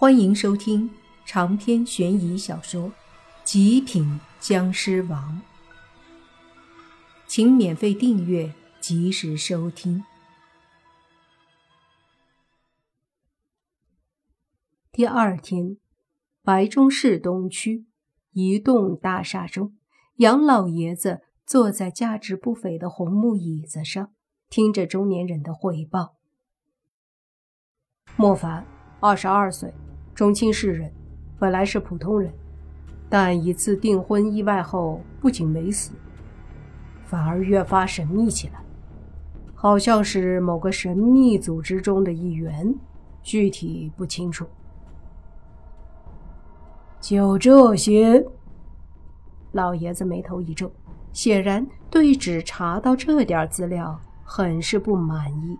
欢迎收听长篇悬疑小说《极品僵尸王》，请免费订阅，及时收听。第二天，白中市东区一栋大厦中，杨老爷子坐在价值不菲的红木椅子上，听着中年人的汇报。莫凡，二十二岁。中青世人，本来是普通人，但一次订婚意外后，不仅没死，反而越发神秘起来，好像是某个神秘组织中的一员，具体不清楚。就这些，老爷子眉头一皱，显然对只查到这点资料很是不满意。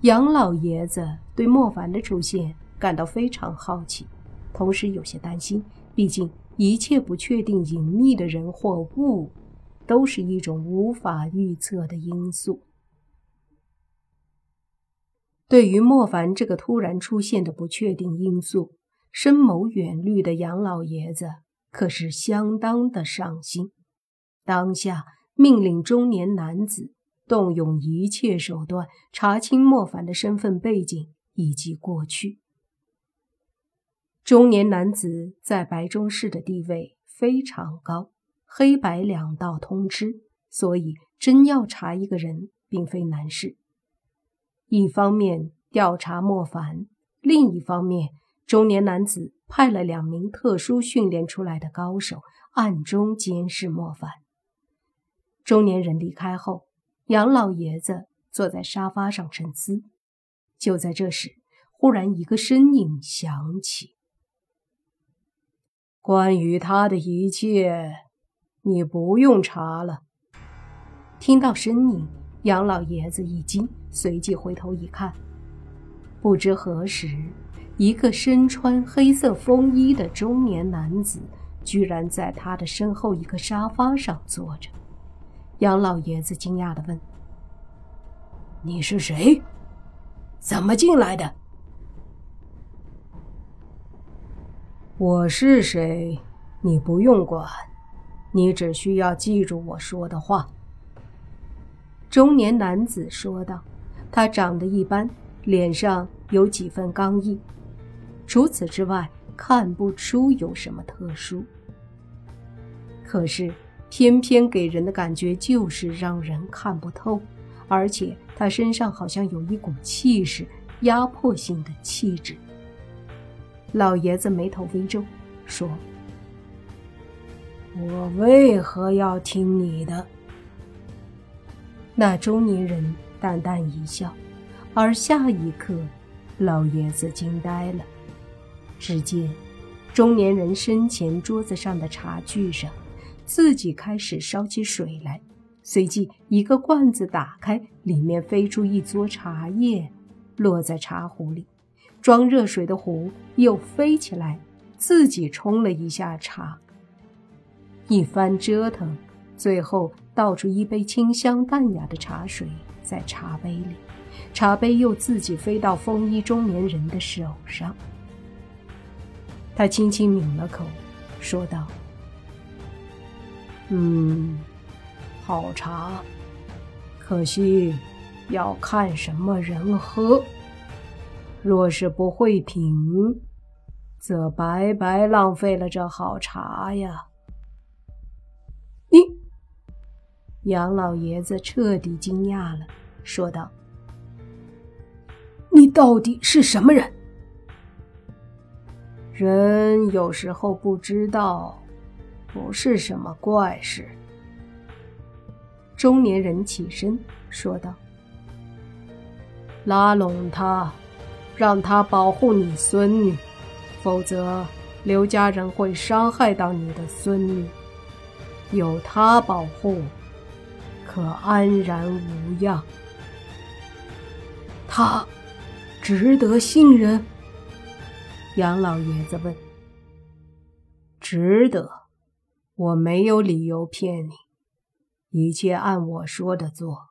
杨老爷子对莫凡的出现。感到非常好奇，同时有些担心。毕竟，一切不确定、隐秘的人或物，都是一种无法预测的因素。对于莫凡这个突然出现的不确定因素，深谋远虑的杨老爷子可是相当的上心。当下命令中年男子动用一切手段查清莫凡的身份背景以及过去。中年男子在白中市的地位非常高，黑白两道通吃，所以真要查一个人，并非难事。一方面调查莫凡，另一方面，中年男子派了两名特殊训练出来的高手暗中监视莫凡。中年人离开后，杨老爷子坐在沙发上沉思。就在这时，忽然一个声音响起。关于他的一切，你不用查了。听到声音，杨老爷子一惊，随即回头一看，不知何时，一个身穿黑色风衣的中年男子居然在他的身后一个沙发上坐着。杨老爷子惊讶的问：“你是谁？怎么进来的？”我是谁，你不用管，你只需要记住我说的话。”中年男子说道。他长得一般，脸上有几分刚毅，除此之外看不出有什么特殊。可是，偏偏给人的感觉就是让人看不透，而且他身上好像有一股气势，压迫性的气质。老爷子眉头微皱，说：“我为何要听你的？”那中年人淡淡一笑，而下一刻，老爷子惊呆了。只见中年人身前桌子上的茶具上，自己开始烧起水来，随即一个罐子打开，里面飞出一撮茶叶，落在茶壶里。装热水的壶又飞起来，自己冲了一下茶。一番折腾，最后倒出一杯清香淡雅的茶水在茶杯里，茶杯又自己飞到风衣中年人的手上。他轻轻抿了口，说道：“嗯，好茶，可惜要看什么人喝。”若是不会品，则白白浪费了这好茶呀！你，杨老爷子彻底惊讶了，说道：“你到底是什么人？”人有时候不知道，不是什么怪事。中年人起身说道：“拉拢他。”让他保护你孙女，否则刘家人会伤害到你的孙女。有他保护，可安然无恙。他值得信任？杨老爷子问。值得，我没有理由骗你，一切按我说的做，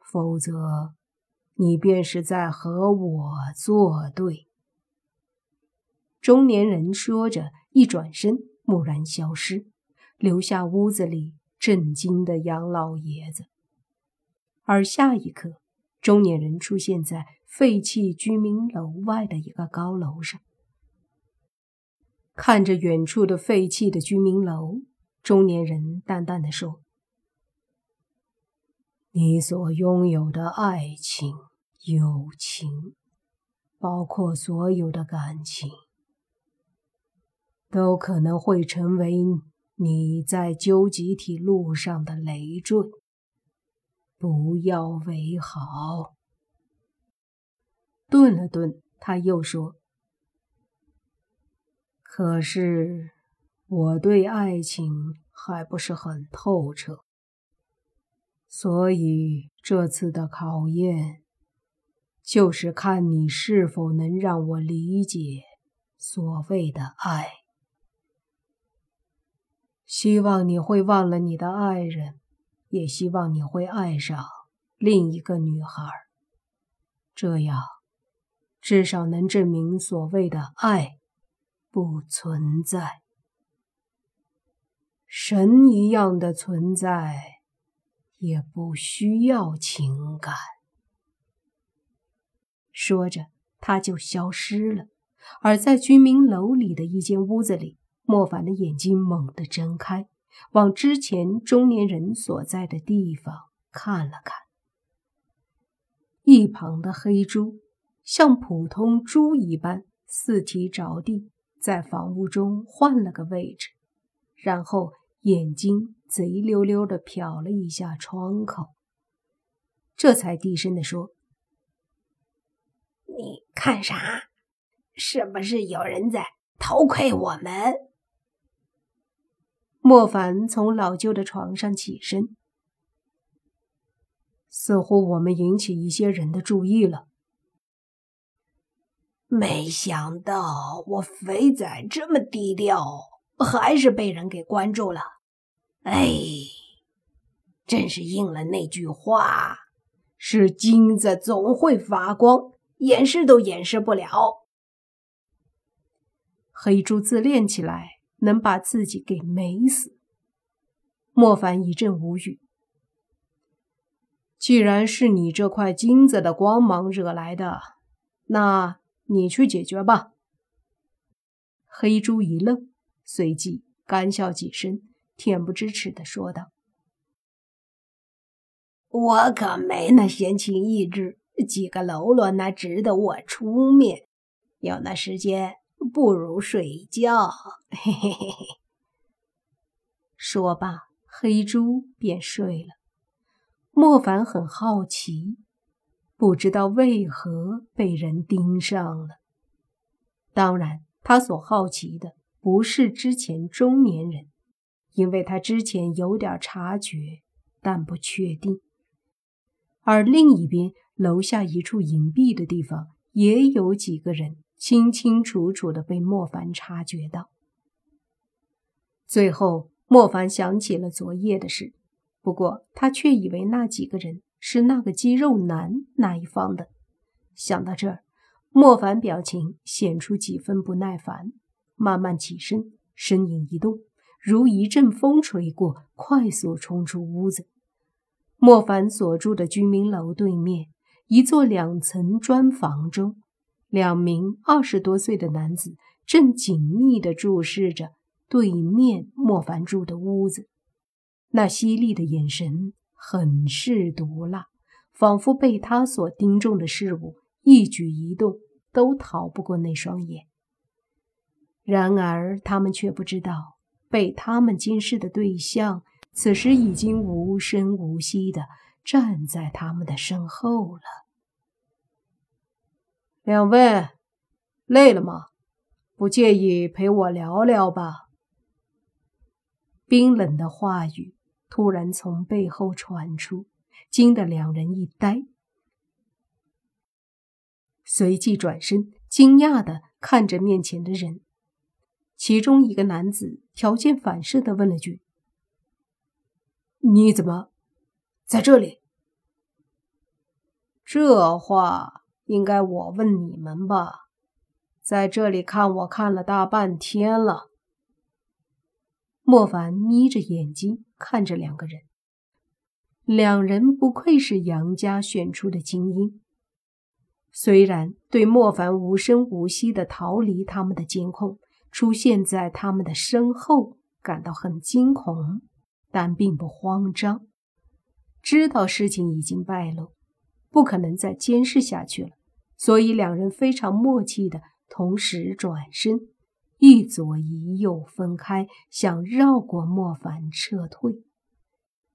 否则。你便是在和我作对。中年人说着，一转身，蓦然消失，留下屋子里震惊的杨老爷子。而下一刻，中年人出现在废弃居民楼外的一个高楼上，看着远处的废弃的居民楼，中年人淡淡的说：“你所拥有的爱情、友情，包括所有的感情，都可能会成为你在究极体路上的累赘。”不要为好。顿了顿，他又说：“可是我对爱情还不是很透彻，所以这次的考验就是看你是否能让我理解所谓的爱。希望你会忘了你的爱人。”也希望你会爱上另一个女孩，这样至少能证明所谓的爱不存在。神一样的存在也不需要情感。说着，他就消失了。而在居民楼里的一间屋子里，莫凡的眼睛猛地睁开。往之前中年人所在的地方看了看，一旁的黑猪像普通猪一般四蹄着地，在房屋中换了个位置，然后眼睛贼溜溜的瞟了一下窗口，这才低声的说：“你看啥？是不是有人在偷窥我们？”莫凡从老旧的床上起身，似乎我们引起一些人的注意了。没想到我肥仔这么低调，还是被人给关注了。哎，真是应了那句话：是金子总会发光，掩饰都掩饰不了。黑猪自恋起来。能把自己给美死。莫凡一阵无语。既然是你这块金子的光芒惹来的，那你去解决吧。黑猪一愣，随即干笑几声，恬不知耻的说道：“我可没那闲情逸致，几个喽啰那值得我出面？有那时间。”不如睡觉，嘿嘿嘿嘿。说罢，黑猪便睡了。莫凡很好奇，不知道为何被人盯上了。当然，他所好奇的不是之前中年人，因为他之前有点察觉，但不确定。而另一边，楼下一处隐蔽的地方，也有几个人。清清楚楚的被莫凡察觉到。最后，莫凡想起了昨夜的事，不过他却以为那几个人是那个肌肉男那一方的。想到这儿，莫凡表情显出几分不耐烦，慢慢起身，身影一动，如一阵风吹过，快速冲出屋子。莫凡所住的居民楼对面，一座两层砖房中。两名二十多岁的男子正紧密地注视着对面莫凡住的屋子，那犀利的眼神很是毒辣，仿佛被他所盯中的事物一举一动都逃不过那双眼。然而，他们却不知道，被他们监视的对象此时已经无声无息的站在他们的身后了。两位累了吗？不介意陪我聊聊吧。冰冷的话语突然从背后传出，惊得两人一呆，随即转身，惊讶的看着面前的人。其中一个男子条件反射的问了句：“你怎么在这里？”这话。应该我问你们吧，在这里看我看了大半天了。莫凡眯着眼睛看着两个人，两人不愧是杨家选出的精英。虽然对莫凡无声无息的逃离他们的监控，出现在他们的身后感到很惊恐，但并不慌张。知道事情已经败露，不可能再监视下去了，所以两人非常默契的同时转身，一左一右分开，想绕过莫凡撤退。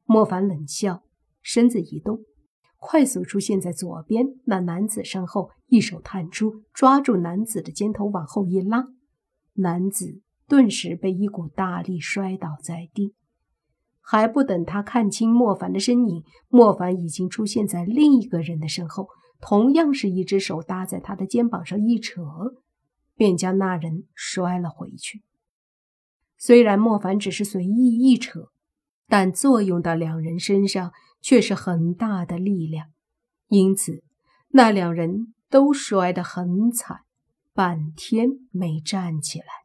莫凡冷笑，身子一动。快速出现在左边那男子身后，一手探出，抓住男子的肩头，往后一拉，男子顿时被一股大力摔倒在地。还不等他看清莫凡的身影，莫凡已经出现在另一个人的身后，同样是一只手搭在他的肩膀上一扯，便将那人摔了回去。虽然莫凡只是随意一扯，但作用到两人身上。却是很大的力量，因此那两人都摔得很惨，半天没站起来。